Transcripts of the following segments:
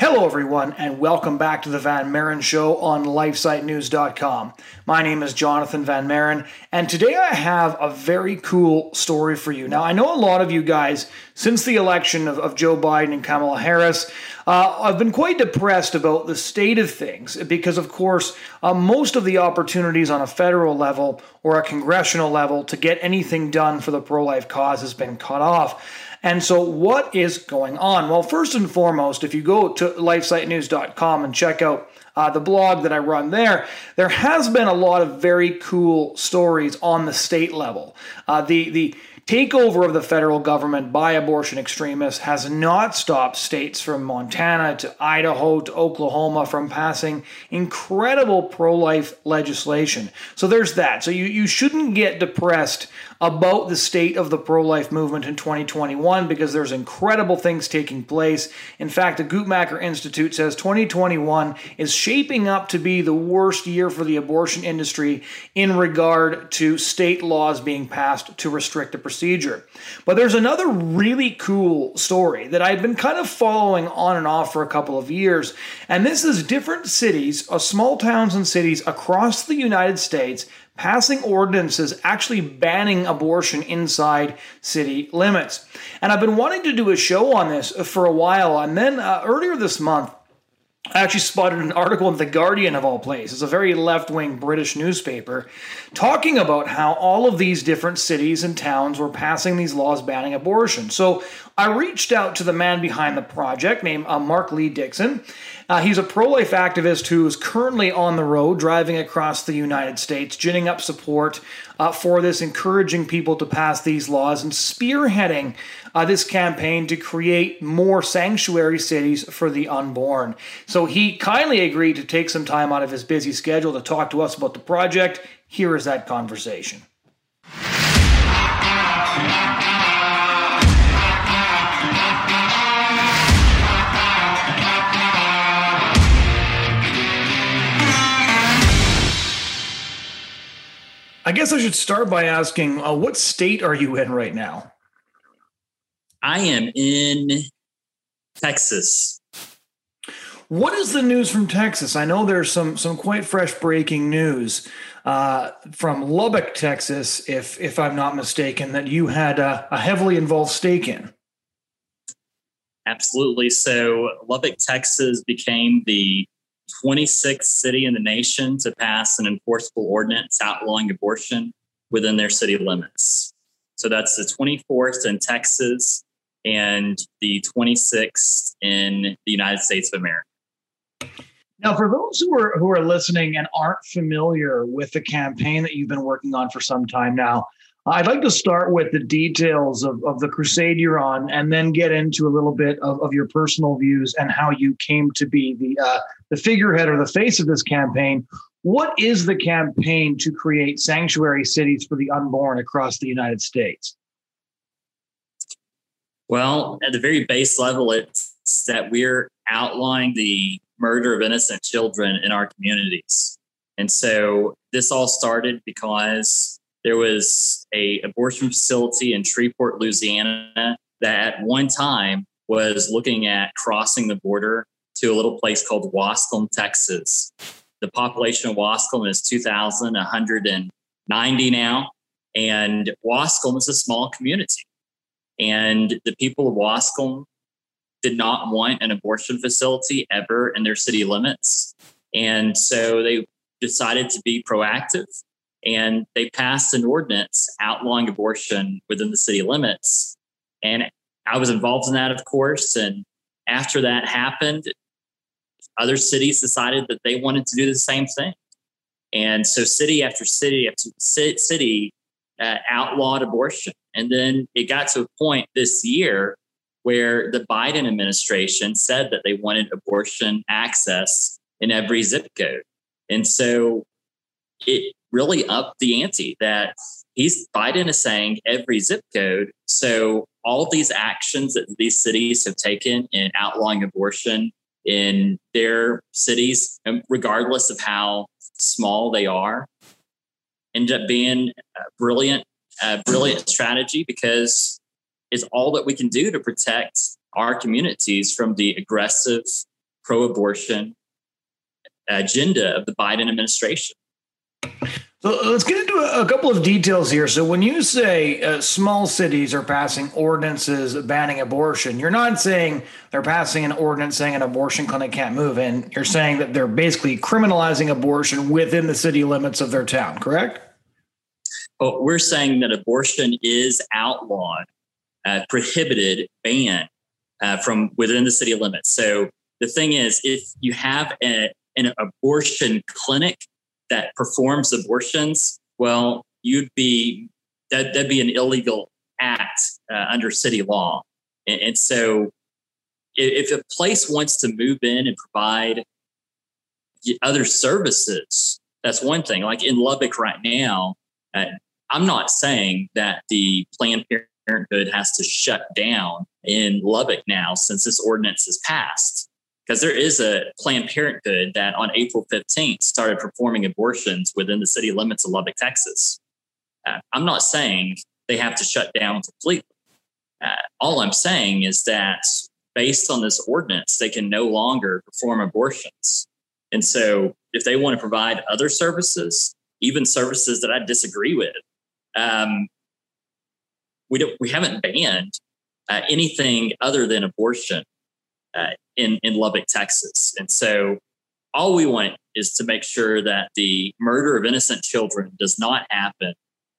Hello, everyone, and welcome back to the Van Maren Show on LifeSiteNews.com. My name is Jonathon Van Maren, and today I have a very cool story for you. Now, I know a lot of you guys, since the election of, of Joe Biden and Kamala Harris, uh, I've been quite depressed about the state of things because, of course, uh, most of the opportunities on a federal level or a congressional level to get anything done for the pro life cause has been cut off. And so, what is going on? Well, first and foremost, if you go to lifesitenews.com and check out uh, the blog that I run there, there has been a lot of very cool stories on the state level. Uh, the the takeover of the federal government by abortion extremists has not stopped states from Montana to Idaho to Oklahoma from passing incredible pro life legislation. So there's that. So you, you shouldn't get depressed about the state of the pro life movement in 2021 because there's incredible things taking place. In fact, the Guttmacher Institute says 2021 is shaping up to be the worst year for the abortion industry in regard to state laws being passed to restrict the procedure. But there's another really cool story that I've been kind of following on and off for a couple of years. And this is different cities, uh, small towns and cities across the United States passing ordinances actually banning abortion inside city limits. And I've been wanting to do a show on this for a while. And then uh, earlier this month, I actually spotted an article in The Guardian of all places, a very left wing British newspaper, talking about how all of these different cities and towns were passing these laws banning abortion. So I reached out to the man behind the project named uh, Mark Lee Dickson. Uh, he's a pro life activist who is currently on the road driving across the United States, ginning up support uh, for this, encouraging people to pass these laws and spearheading uh, this campaign to create more sanctuary cities for the unborn. So he kindly agreed to take some time out of his busy schedule to talk to us about the project. Here is that conversation. I guess I should start by asking uh, what state are you in right now? I am in Texas. What is the news from Texas? I know there's some some quite fresh breaking news uh, from Lubbock, Texas, if if I'm not mistaken, that you had a, a heavily involved stake in. Absolutely. So Lubbock, Texas, became the 26th city in the nation to pass an enforceable ordinance outlawing abortion within their city limits. So that's the 24th in Texas, and the 26th in the United States of America. Now, for those who are who are listening and aren't familiar with the campaign that you've been working on for some time now, I'd like to start with the details of, of the crusade you're on, and then get into a little bit of, of your personal views and how you came to be the uh, the figurehead or the face of this campaign. What is the campaign to create sanctuary cities for the unborn across the United States? Well, at the very base level, it's that we're outlawing the murder of innocent children in our communities. And so this all started because there was a abortion facility in Shreveport, Louisiana that at one time was looking at crossing the border to a little place called Waskom, Texas. The population of Waskom is 2,190 now. And Waskom is a small community. And the people of Waskom did not want an abortion facility ever in their city limits. And so they decided to be proactive and they passed an ordinance outlawing abortion within the city limits. And I was involved in that, of course. And after that happened, other cities decided that they wanted to do the same thing. And so city after city after city uh, outlawed abortion. And then it got to a point this year where the Biden administration said that they wanted abortion access in every zip code. And so it really upped the ante that he's Biden is saying every zip code. So all these actions that these cities have taken in outlawing abortion in their cities, um, regardless of how small they are, ended up being a brilliant, a brilliant strategy because it's all that we can do to protect our communities from the aggressive pro abortion agenda of the Biden administration. So let's get into a, couple of details here. So when you say uh, small cities are passing ordinances banning abortion, you're not saying they're passing an ordinance saying an abortion clinic can't move in. You're saying that they're basically criminalizing abortion within the city limits of their town, correct? Well, we're saying that abortion is outlawed, uh, prohibited, banned uh, from within the city limits. So the thing is, if you have a, an abortion clinic that performs abortions, well, you'd be that that'd be an illegal act uh, under city law. And, and, so, if a place wants to move in and provide other services, that's one thing. Like in Lubbock right now, uh, I'm not saying that the Planned Parenthood has to shut down in Lubbock now since this ordinance is passed because there is a Planned Parenthood that on April 15th started performing abortions within the city limits of Lubbock, Texas. Uh, I'm not saying they have to shut down completely. Uh, all I'm saying is that based on this ordinance, they can no longer perform abortions. And so if they want to provide other services, even services that I disagree with, um, we, don't, we haven't banned uh, anything other than abortion uh, in in Lubbock, Texas. And so, all we want is to make sure that the murder of innocent children does not happen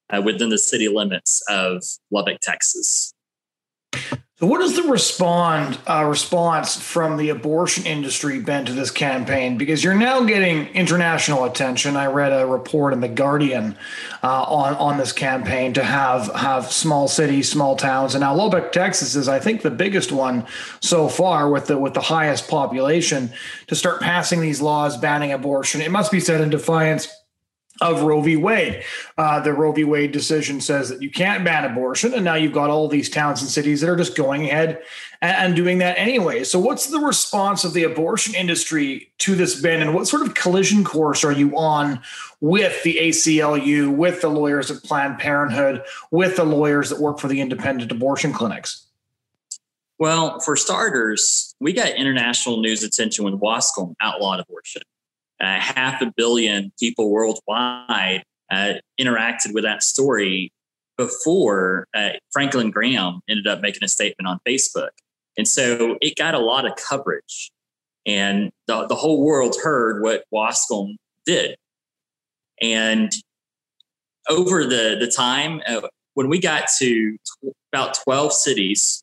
uh, within the city limits of Lubbock, Texas. So, what is the respond uh, response from the abortion industry been to this campaign? Because you're now getting international attention. I read a report in the Guardian uh, on on this campaign to have have small cities, small towns, and now Lubbock, Texas, is I think the biggest one so far with the with the highest population to start passing these laws banning abortion. It must be said in defiance of Roe v. Wade. Uh, the Roe v. Wade decision says that you can't ban abortion, and now you've got all these towns and cities that are just going ahead and, and, doing that anyway. So, what's the response of the abortion industry to this ban, and what sort of collision course are you on with the ACLU, with the lawyers at Planned Parenthood, with the lawyers that work for the independent abortion clinics? Well, for starters, we got international news attention when Waskom outlawed abortion uh, half a billion people worldwide uh, interacted with that story before uh, Franklin Graham ended up making a statement on Facebook. And so it got a lot of coverage. And the, the whole world heard what Waskom did. And over the, the time, uh, when we got to t- about 12 cities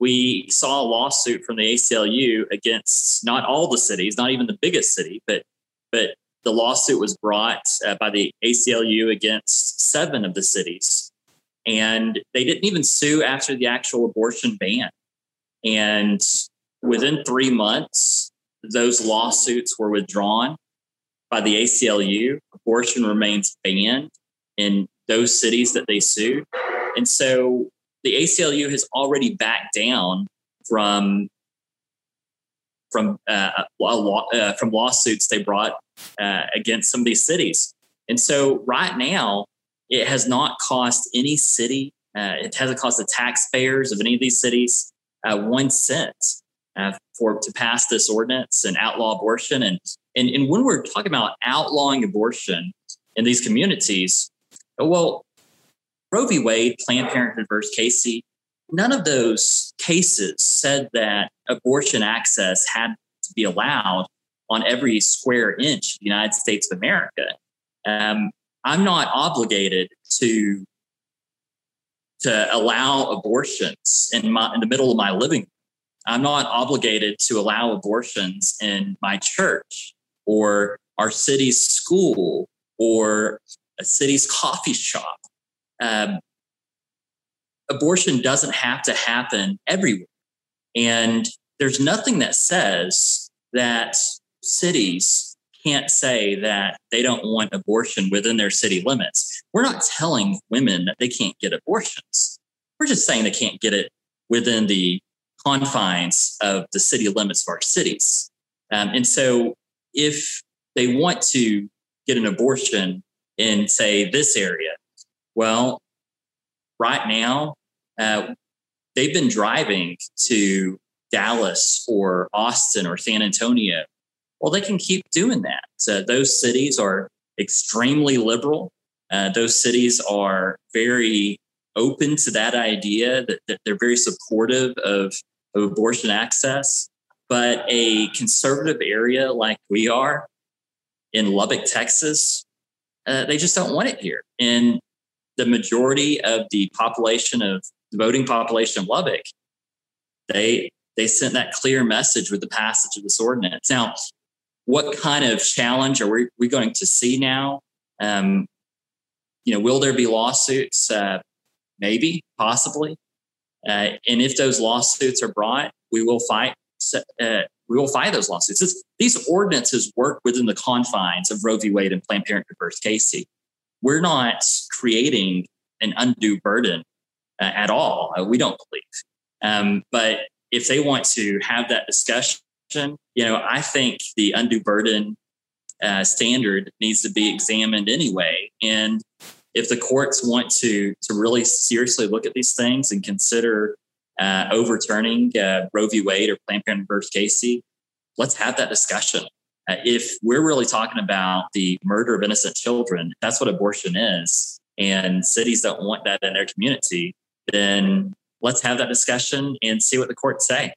we saw a lawsuit from the ACLU against not all the cities, not even the biggest city, but but the lawsuit was brought uh, by the ACLU against seven of the cities, and they didn't even sue after the actual abortion ban. And within three months, those lawsuits were withdrawn by the ACLU. Abortion remains banned in those cities that they sued. And so the ACLU has already backed down from from uh, uh, from lawsuits they brought uh, against some of these cities. And so right now, it has not cost any city. Uh, it hasn't cost the taxpayers of any of these cities uh, one cent uh, for to pass this ordinance and outlaw abortion. And, and and when we're talking about outlawing abortion in these communities, well, Roe v. Wade, Planned Parenthood versus Casey, none of those cases said that abortion access had to be allowed on every square inch of the United States of America. Um, I'm not obligated to to allow abortions in my in the middle of my living room. I'm not obligated to allow abortions in my church or our city's school or a city's coffee shop um, abortion doesn't have to happen everywhere. And there's nothing that says that cities can't say that they don't want abortion within their city limits. We're not telling women that they can't get abortions. We're just saying they can't get it within the confines of the city limits of our cities. Um, and so if they want to get an abortion in, say, this area, well, right now, uh, they've been driving to Dallas or Austin or San Antonio. Well, they can keep doing that. So those cities are extremely liberal. Uh, those cities are very open to that idea that, that they're very supportive of, of abortion access. But a conservative area like we are in Lubbock, Texas, uh, they just don't want it here. And the majority of the population of the voting population of Lubbock, they they sent that clear message with the passage of this ordinance. Now, what kind of challenge are we, we going to see now? Um, you know, will there be lawsuits? Uh, maybe, possibly. Uh, and if those lawsuits are brought, we will fight. Uh, we will fight those lawsuits. These ordinances work within the confines of Roe v. Wade and Planned Parenthood versus Casey. We're not creating an undue burden uh, at all. Uh, we don't believe. Um, but if they want to have that discussion, you know, I think the undue burden uh, standard needs to be examined anyway. And if the courts want to to really seriously look at these things and consider uh, overturning uh, Roe v. Wade or Planned Parenthood versus Casey, let's have that discussion. Uh, if we're really talking about the murder of innocent children, that's what abortion is, and cities don't want that in their community, then let's have that discussion and see what the courts say.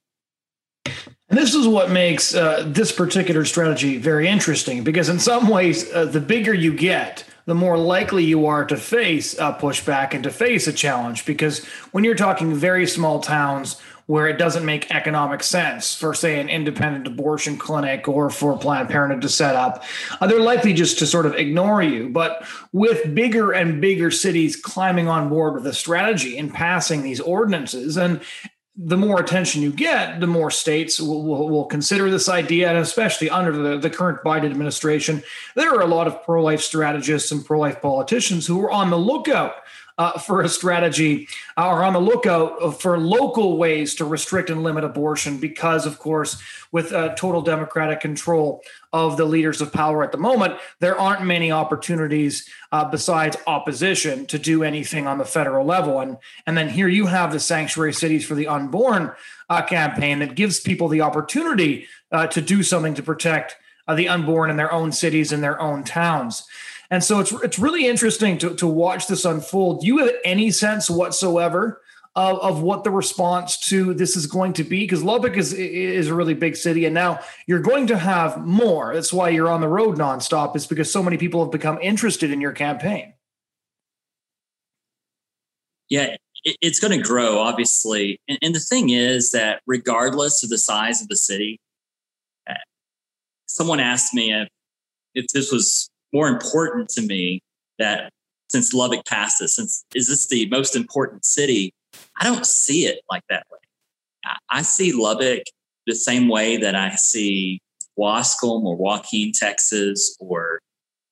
And this is what makes uh, this particular strategy very interesting because, in some ways, uh, the bigger you get, the more likely you are to face a pushback and to face a challenge. Because when you're talking very small towns where it doesn't make economic sense for, say, an independent abortion clinic or for Planned Parenthood to set up, uh, they're likely just to sort of ignore you. But with bigger and bigger cities climbing on board with the strategy and passing these ordinances, and the more attention you get, the more states will, will, will, consider this idea. And especially under the, the current Biden administration, there are a lot of pro life strategists and pro life politicians who are on the lookout uh, for a strategy uh, or on the lookout for local ways to restrict and limit abortion because, of course, with uh, total Democratic control of the leaders of power at the moment, there aren't many opportunities uh, besides opposition to do anything on the federal level. And, and then here you have the Sanctuary Cities for the Unborn uh, campaign that gives people the opportunity uh, to do something to protect the unborn in their own cities and their own towns. And so it's it's really interesting to, to watch this unfold. Do you have any sense whatsoever of, of what the response to this is going to be? Because Lubbock is is a really big city, and now you're going to have more. That's why you're on the road nonstop, is because so many people have become interested in your campaign. Yeah, it's going to grow, obviously. And, and the thing is that regardless of the size of the city, uh, someone asked me if, if this was more important to me that since Lubbock passed this, since is this the most important city? I don't see it like that way. I, I see Lubbock the same way that I see Waskom or Joaquin, Texas, or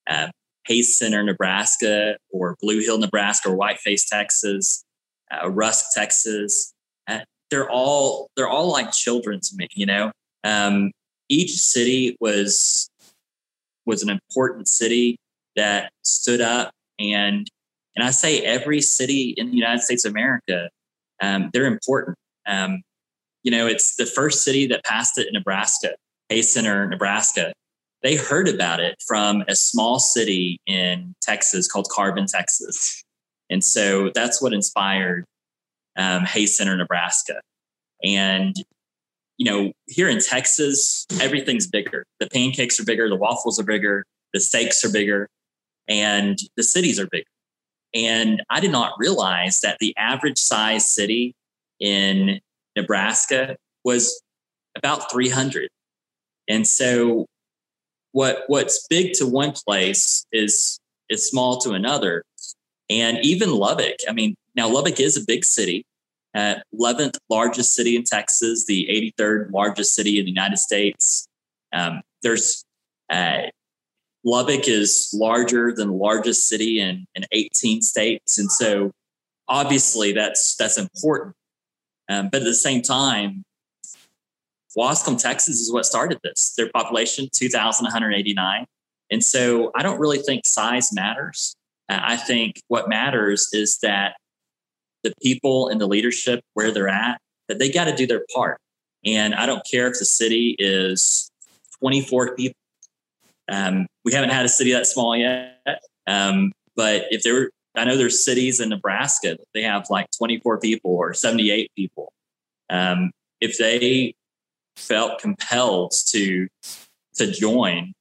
uh, Hayes Center, Nebraska, or Blue Hill, Nebraska, or Whiteface, Texas, uh, Rusk, Texas. Uh, they're all they're all like children to me. You know, um, each city was was an important city that stood up and and I say every city in the United States of America, um, they're important. Um, you know, it's the first city that passed it in Nebraska, Hay Center, Nebraska. They heard about it from a small city in Texas called Carbon, Texas. And so that's what inspired um, Hayes Center, Nebraska. And you know, here in Texas, everything's bigger. The pancakes are bigger, the waffles are bigger, the steaks are bigger, and the cities are bigger. And I did not realize that the average size city in Nebraska was about 300. And so what what's big to one place is is small to another. And even Lubbock, I mean, now Lubbock is a big city, uh, 11th largest city in Texas, the 83rd largest city in the United States. Um, there's uh, Lubbock is larger than the largest city in, in 18 states, and so obviously that's that's important. Um, but at the same time, Waskom, Texas, is what started this. Their population 2,189, and so I don't really think size matters. I think what matters is that the people and the leadership where they're at that they got to do their part And I don't care if the city is 24 people. Um, we haven't had a city that small yet. Um, but if there were, I know there's cities in Nebraska that they have like 24 people or 78 people. Um, if they felt compelled to to join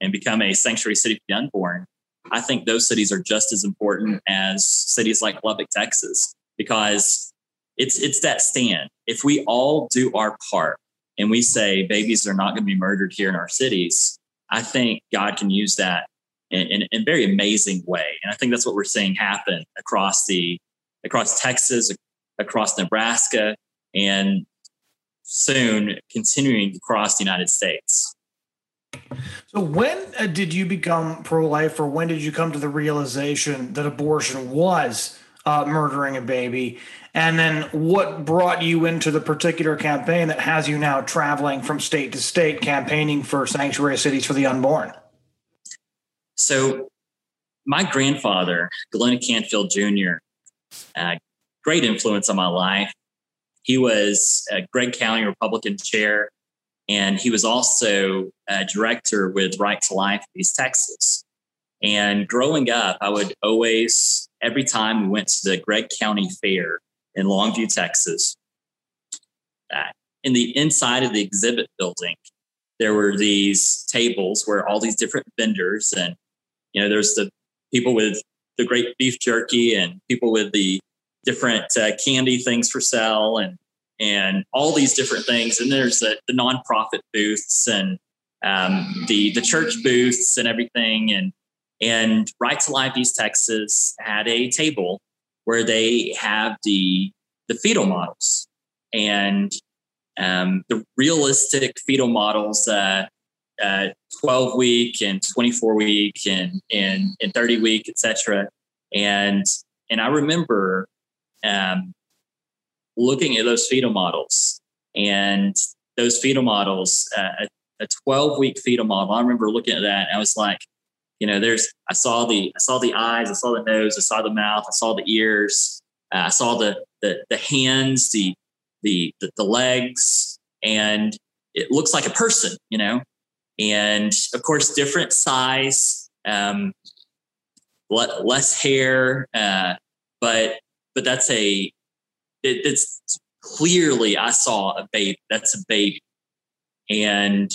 and become a sanctuary city for the unborn, I think those cities are just as important as cities like Lubbock, Texas, because it's it's that stand. If we all do our part and we say babies are not going to be murdered here in our cities, I think God can use that in, in, in, a very amazing way. And I think that's what we're seeing happen across the across Texas, across Nebraska, and soon continuing across the United States. So, when uh, did you become pro life, or when did you come to the realization that abortion was uh, murdering a baby? And then, what brought you into the particular campaign that has you now traveling from state to state campaigning for sanctuary cities for the unborn? So, my grandfather, Glenn Canfield Jr., uh, great influence on my life. He was a Gregg County Republican chair, and he was also a director with Right to Life East Texas. And growing up, I would always, every time we went to the Gregg County Fair in Longview, Texas, in the inside of the exhibit building, there were these tables where all these different vendors and you know there's the people with the great beef jerky and people with the different uh, candy things for sale and and all these different things. And there's the, the nonprofit booths and um, the the church booths and everything. And and Right to Life East Texas had a table where they have the the fetal models and um, the realistic fetal models, uh, uh, 12 week and 24 week and and, and 30 week, etc. And and I remember um, looking at those fetal models and those fetal models, uh, a 12 week fetal model. I remember looking at that. I was like, you know, there's, I saw the, I saw the eyes, I saw the nose, I saw the mouth, I saw the ears, uh, I saw the, the, the hands, the, the, the, legs, and it looks like a person, you know, and of course, different size, um, less hair, uh, but, but that's a, it, it's clearly I saw a baby. That's a baby. And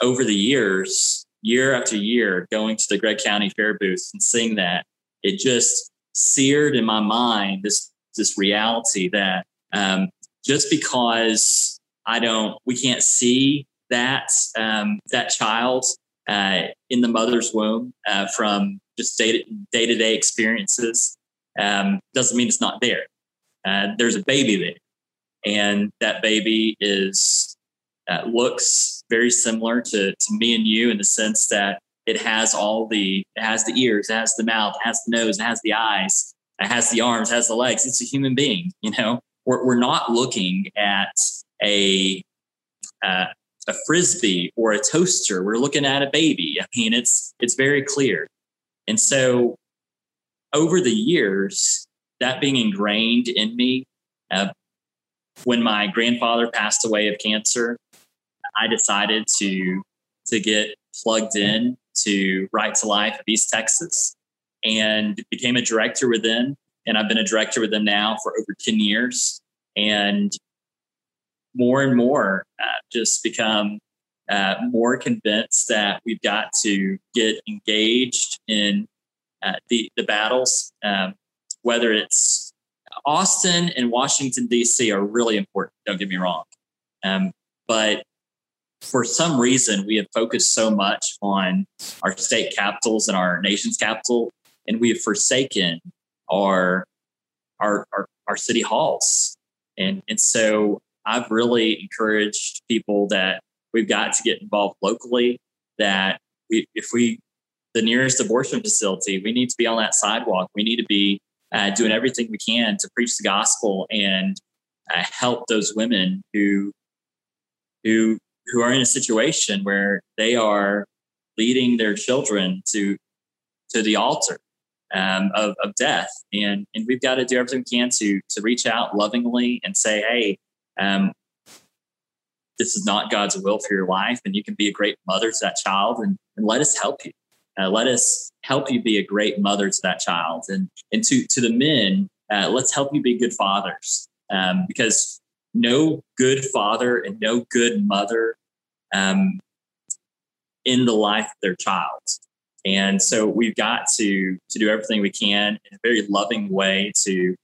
over the years, year after year, going to the Gregg County Fair booth and seeing that, it just seared in my mind this this reality that um, just because I don't, we can't see that um, that child uh, in the mother's womb uh, from just day to day experiences um, doesn't mean it's not there. Uh, there's a baby there, and that baby is uh, looks very similar to, to me and you in the sense that it has all the it has the ears, it has the mouth, it has the nose, it has the eyes, it has the arms, it has the legs. It's a human being. You know, we're we're not looking at a uh, a frisbee or a toaster. We're looking at a baby. I mean, it's it's very clear. And so, over the years, that being ingrained in me. Uh, when my grandfather passed away of cancer, I decided to to get plugged in to Right to Life of East Texas and became a director with them. And I've been a director with them now for over 10 years. And more and more, uh, just become uh, more convinced that we've got to get engaged in uh, the, the battles. Um, whether it's Austin and Washington, D.C. are really important, don't get me wrong. Um, but for some reason, we have focused so much on our state capitals and our nation's capital, and we have forsaken our, our, our, our city halls. And, and so I've really encouraged people that we've got to get involved locally, that we, if we, the nearest abortion facility, we need to be on that sidewalk. We need to be uh, doing everything we can to preach the gospel and uh, help those women who who who are in a situation where they are leading their children to to the altar um, of, of death. And and we've got to do everything we can to to reach out lovingly and say hey um, this is not God's will for your life, and you can be a great mother to that child, and, and let us help you. Uh, let us help you be a great mother to that child, and and to to the men, uh, let's help you be good fathers, um, because no good father and no good mother um, in the life of their child. And so we've got to to do everything we can in a very loving way to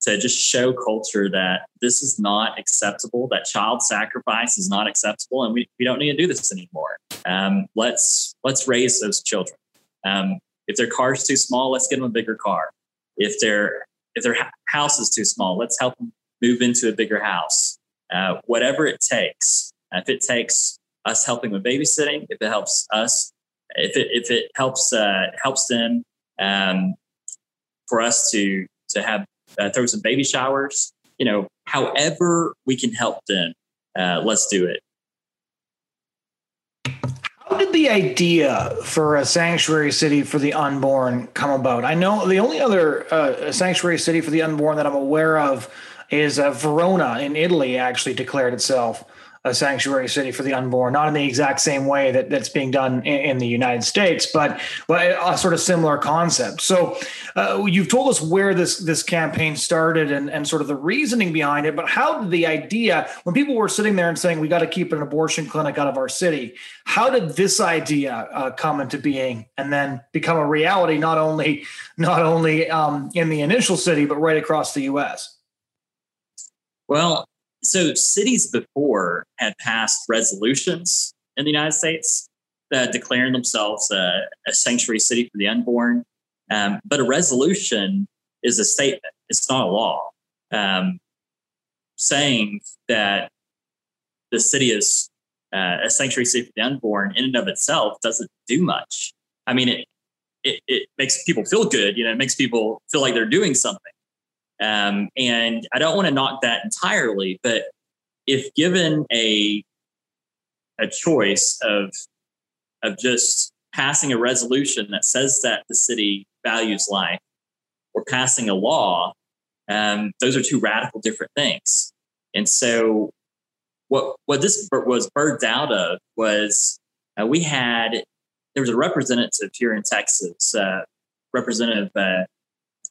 to just show culture that this is not acceptable, that child sacrifice is not acceptable, and we, we don't need to do this anymore. Um, let's let's raise those children. Um, if their car is too small, let's get them a bigger car. If their if their house is too small, let's help them move into a bigger house. Uh, whatever it takes. If it takes us helping with babysitting, if it helps us, if it if it helps uh, helps them um, for us to to have uh, throw some baby showers, you know, however we can help them, uh, let's do it. How did the idea for a sanctuary city for the unborn come about? I know the only other uh, sanctuary city for the unborn that I'm aware of is uh, Verona in Italy. Actually, declared itself a sanctuary city for the unborn, not in the exact same way that that's being done in, in the United States, but, but a sort of similar concept. So uh, you've told us where this this campaign started and, and sort of the reasoning behind it, but how did the idea, when people were sitting there and saying we got to keep an abortion clinic out of our city, how did this idea uh, come into being and then become a reality? Not only not only um, in the initial city, but right across the U.S. Well, so cities before had passed resolutions in the United States that declaring themselves a, a sanctuary city for the unborn. Um, but a resolution is a statement; it's not a law. Um, saying that the city is uh, a sanctuary city for the unborn in and of itself doesn't do much. I mean, it, it, it makes people feel good. You know, it makes people feel like they're doing something. Um, and I don't want to knock that entirely, but if given a a choice of of just passing a resolution that says that the city values life or passing a law, um, those are two radical different things. And so, what what this was birthed out of was uh, we had there was a representative here in Texas, uh, Representative uh,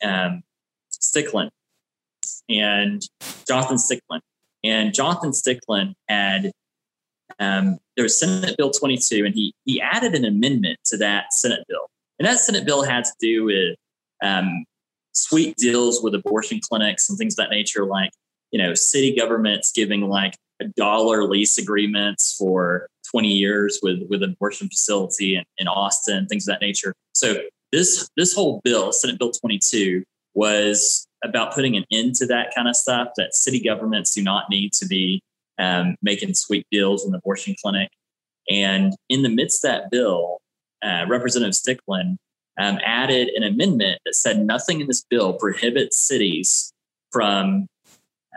um, Stickland, and Jonathan Stickland. And Jonathan Stickland had um, there was Senate Bill 22, and he he added an amendment to that Senate bill, and that Senate bill had to do with um, sweet deals with abortion clinics and things of that nature, like you know city governments giving like a dollar lease agreements for 20 years with with an abortion facility in, in Austin, things of that nature. So this this whole bill, Senate Bill 22, was about putting an end to that kind of stuff. That city governments do not need to be um, making sweet deals with an abortion clinic. And in the midst of that bill, uh, Representative Stickland um, added an amendment that said nothing in this bill prohibits cities from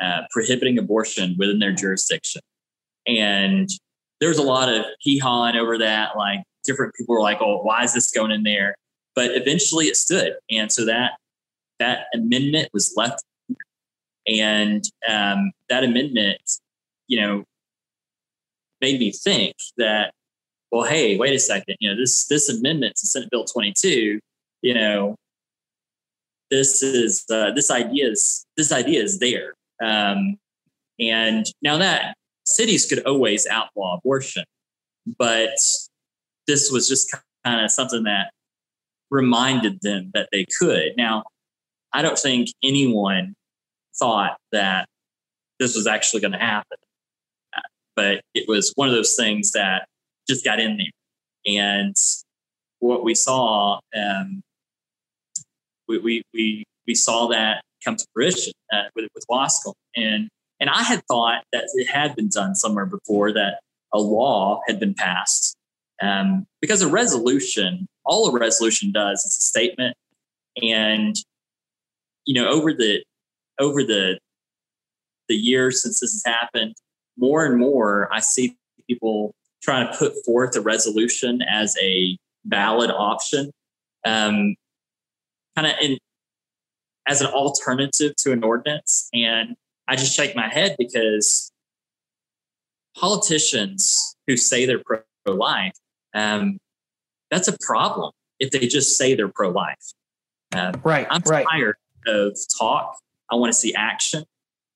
uh, prohibiting abortion within their jurisdiction. And there's a lot of hee hawing over that. Like different people were like, "Oh, why is this going in there?" But eventually, it stood, and so that that amendment was left, and um, that amendment, you know, made me think that, well, hey, wait a second, you know, this this amendment to Senate Bill 22, you know, this is uh, this idea is this idea is there, um, and now that cities could always outlaw abortion, but this was just kind of something that reminded them that they could. Now, I don't think anyone thought that this was actually going to happen. But it was one of those things that just got in there. And what we saw, um, we, we, we, we saw that come to fruition uh, with, with Waskom. And, and I had thought that it had been done somewhere before, that a law had been passed. Um, because a resolution, all a resolution does is a statement. And you know, over the over the the years since this has happened, more and more I see people trying to put forth a resolution as a valid option, um, kind of in as an alternative to an ordinance. And I just shake my head because politicians who say they're pro life, um, that's a problem if they just say they're pro life. Uh, right. I'm right. tired of talk. I want to see action.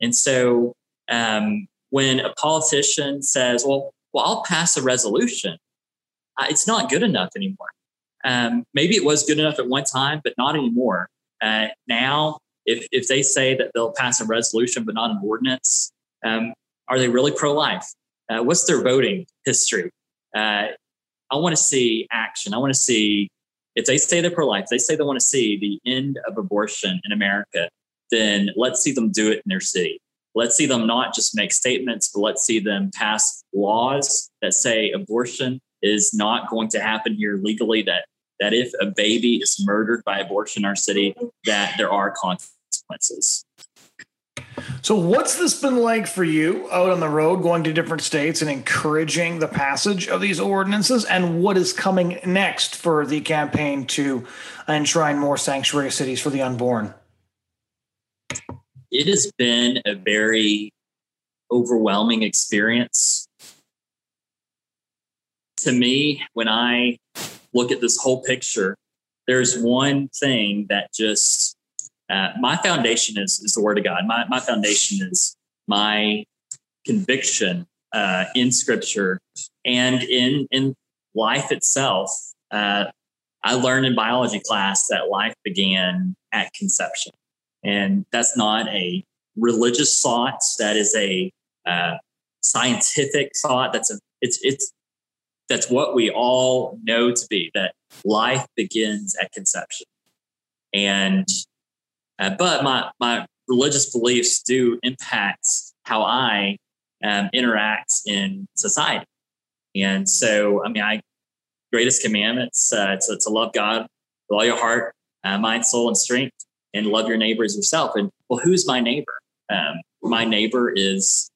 And so um, when a politician says, well, well, I'll pass a resolution, it's not good enough anymore. Um, maybe it was good enough at one time, but not anymore. Uh, now, if, if they say that they'll pass a resolution but not an ordinance, um, are they really pro life? Uh, what's their voting history? Uh, I want to see action. I want to see if they say they're pro life, they say they want to see the end of abortion in America, then let's see them do it in their city. Let's see them not just make statements, but let's see them pass laws that say abortion is not going to happen here legally, that that if a baby is murdered by abortion in our city, that there are consequences. So, what's this been like for you out on the road, going to different states and encouraging the passage of these ordinances? And what is coming next for the campaign to enshrine more sanctuary cities for the unborn? It has been a very overwhelming experience. To me, when I look at this whole picture, there's one thing that just uh, my foundation is, is the word of God. My, my foundation is my conviction uh, in scripture and in, in life itself. Uh, I learned in biology class that life began at conception. And that's not a religious thought. That is a uh, scientific thought. That's a, it's, it's, that's what we all know to be that life begins at conception. And uh, but my my religious beliefs do impact how I um, interact in society. And so, I mean, I greatest commandments uh, to, to love God with all your heart, uh, mind, soul, and strength, and love your neighbor as yourself. And well, who's my neighbor? Um, my neighbor is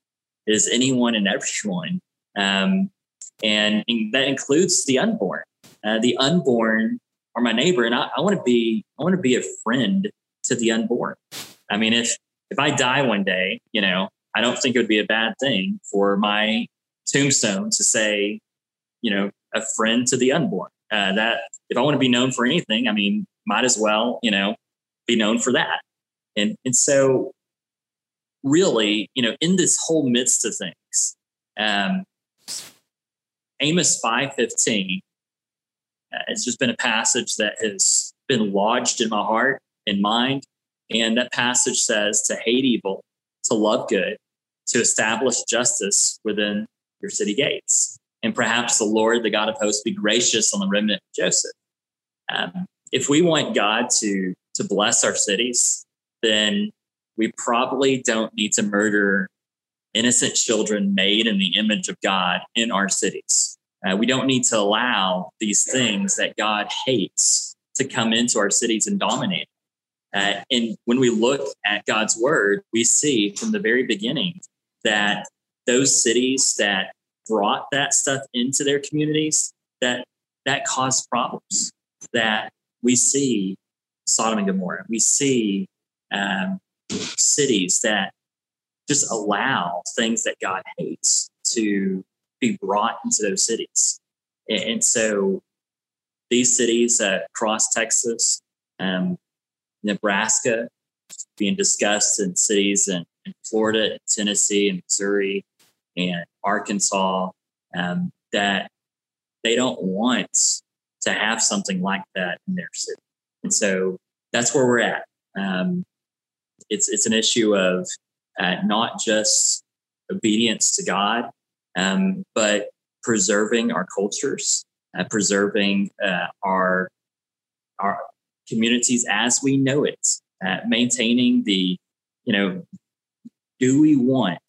is anyone and everyone, um, and, that includes the unborn. Uh, the unborn are my neighbor, and I, I want to be I want to be a friend to the unborn. I mean, if if I die one day, you know, I don't think it would be a bad thing for my tombstone to say, you know, a friend to the unborn. Uh, that if I want to be known for anything, I mean, might as well, you know, be known for that. And and so, really, you know, in this whole midst of things, um, Amos five fifteen uh, has just been a passage that has been lodged in my heart in mind. And that passage says to hate evil, to love good, to establish justice within your city gates. And perhaps the Lord, the God of hosts, be gracious on the remnant of Joseph. Um, if we want God to, to bless our cities, then we probably don't need to murder innocent children made in the image of God in our cities. Uh, we don't need to allow these things that God hates to come into our cities and dominate. Uh, and when we look at God's word, we see from the very beginning that those cities that brought that stuff into their communities, that that caused problems. That we see Sodom and Gomorrah, we see um, cities that just allow things that God hates to be brought into those cities. And, and so these cities uh, across Texas, um, Nebraska being discussed in cities in, in Florida, and Tennessee, and Missouri, and Arkansas um, that they don't want to have something like that in their city. And so that's where we're at. Um, it's it's an issue of uh, not just obedience to God, um, but preserving our cultures, uh, preserving uh, our our communities as we know it, uh, maintaining the, you know, do we want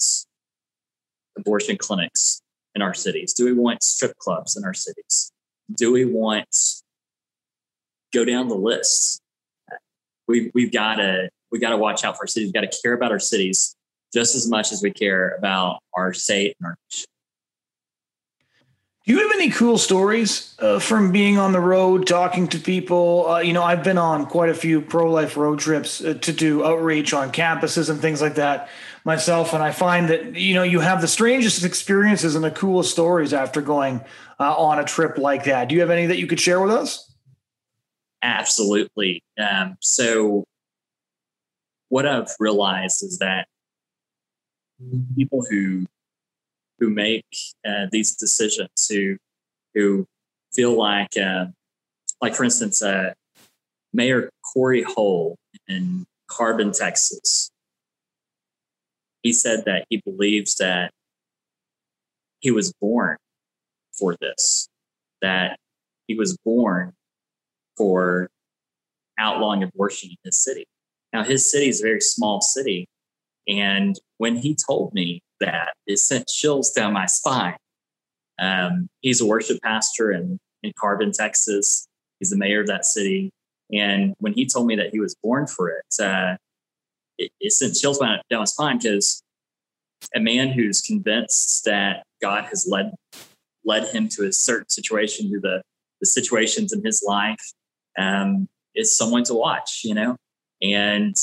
abortion clinics in our cities? Do we want strip clubs in our cities? Do we want go down the list? We've we've got to we got to watch out for our cities. We've got to care about our cities just as much as we care about our state and our nation. Do you have any cool stories uh, from being on the road, talking to people? Uh, you know, I've been on quite a few pro life road trips uh, to do outreach on campuses and things like that myself, and I find that you know you have the strangest experiences and the coolest stories after going uh, on a trip like that. Do you have any that you could share with us? Absolutely. Um, so, what I've realized is that people who who make uh, these decisions, who who feel like, uh, like for instance, uh, Mayor Corey Hull in Carbon, Texas. He said that he believes that he was born for this, that he was born for outlawing abortion in his city. Now, his city is a very small city. And when he told me that, it sent chills down my spine. Um, he's a worship pastor in, in Carbon, Texas. He's the mayor of that city. And when he told me that he was born for it, uh, it, it sent chills down, my spine because a man who's convinced that God has led led him to a certain situation, to the the situations in his life, um, is someone to watch, you know. And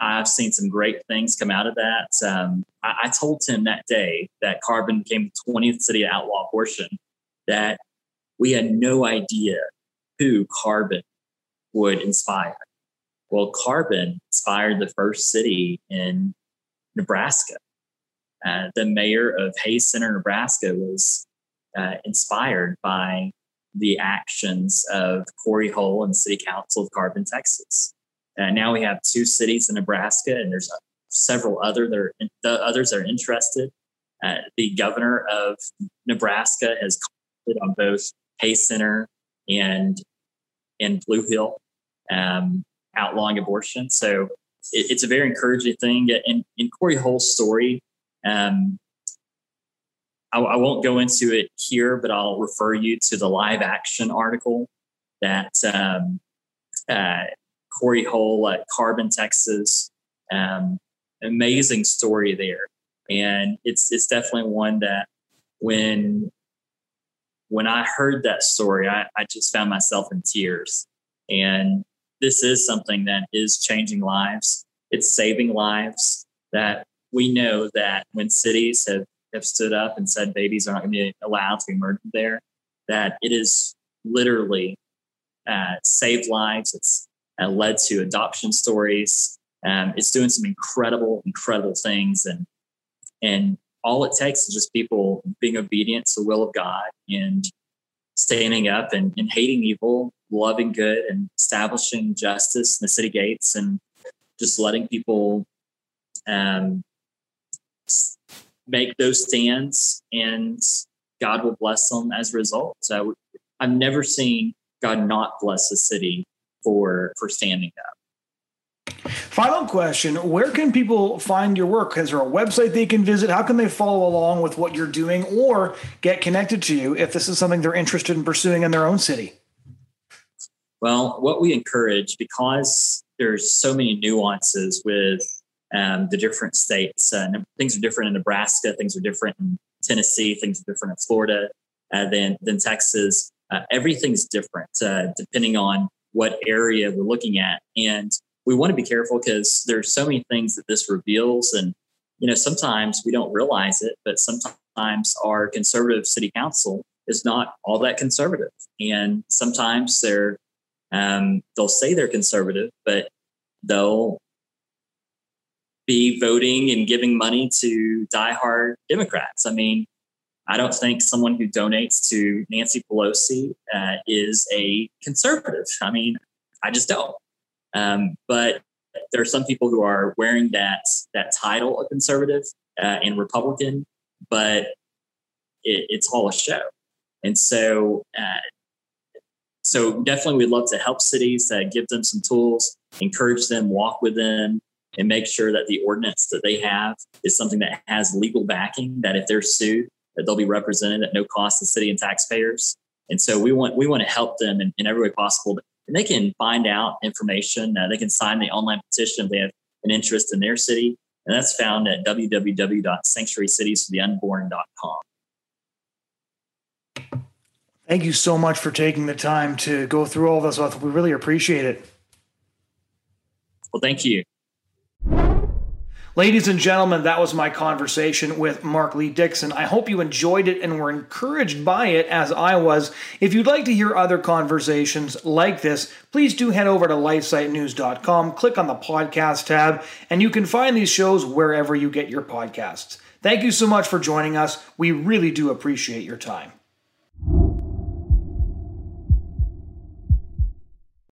I've seen some great things come out of that. Um, I, I, told him that day that Carbon became the 20th city to outlaw abortion, that we had no idea who Carbon would inspire. Well, Carbon inspired the first city in Nebraska. Uh, the mayor of Hayes Center, Nebraska was uh, inspired by the actions of Corey Hull and City Council of Carbon, Texas. And now we have two cities in Nebraska, and there's several other that are, the others are interested. Uh, the governor of Nebraska has commented on both Hayes Center and in Blue Hill, um, outlawing abortion. So it, it's a very encouraging thing. In, in Corey Hull's story, um, I, I, won't go into it here, but I'll refer you to the live action article that um, uh, Corey Hull at Carbon, Texas. Um, amazing story there, and it's it's definitely one that when when I heard that story, I, I just found myself in tears. And this is something that is changing lives. It's saving lives. That we know that when cities have have stood up and said babies are not going to be allowed to be murdered there, that it is literally uh, saved lives. It's uh, led to adoption stories. Um, it's doing some incredible, incredible things, and and all it takes is just people being obedient to the will of God and standing up and, and hating evil, loving good, and establishing justice in the city gates, and just letting people um, make those stands and God will bless them as a result. So I've never seen God not bless a city for for standing up. Final question Where can people find your work? Is there a website they can visit? How can they follow along with what you're doing or get connected to you if this is something they're interested in pursuing in their own city? Well, what we encourage, because there's so many nuances with um, the different states. Uh, things are different in Nebraska, things are different in Tennessee, things are different in Florida uh, than, than Texas. Uh, everything's different uh, depending on what area we're looking at. And we want to be careful because there's so many things that this reveals. And, you know, sometimes we don't realize it, but sometimes our conservative city council is not all that conservative. And sometimes they're, um, they'll say they're conservative, but they'll be voting and giving money to diehard Democrats. I mean, I don't think someone who donates to Nancy Pelosi uh, is a conservative. I mean, I just don't. Um, but there are some people who are wearing that that title of conservative uh, and Republican, but it, it's all a show. And so, uh, so definitely, we'd love to help cities, uh, give them some tools, encourage them, walk with them, and make sure that the ordinance that they have is something that has legal backing that if they're sued that they'll be represented at no cost to city and taxpayers and so we want we want to help them in, in every way possible and they can find out information uh, they can sign the online petition if they have an interest in their city and that's found at www.sanctuarycitiesfortheunborn.com Thank you so much for taking the time to go through all this. with. We really appreciate it. Well, thank you. Ladies and gentlemen, that was my conversation with Mark Lee Dickson. I hope you enjoyed it and were encouraged by it as I was. If you'd like to hear other conversations like this, please do head over to lifesitenews.com, click on the podcast tab, and you can find these shows wherever you get your podcasts. Thank you so much for joining us. We really do appreciate your time.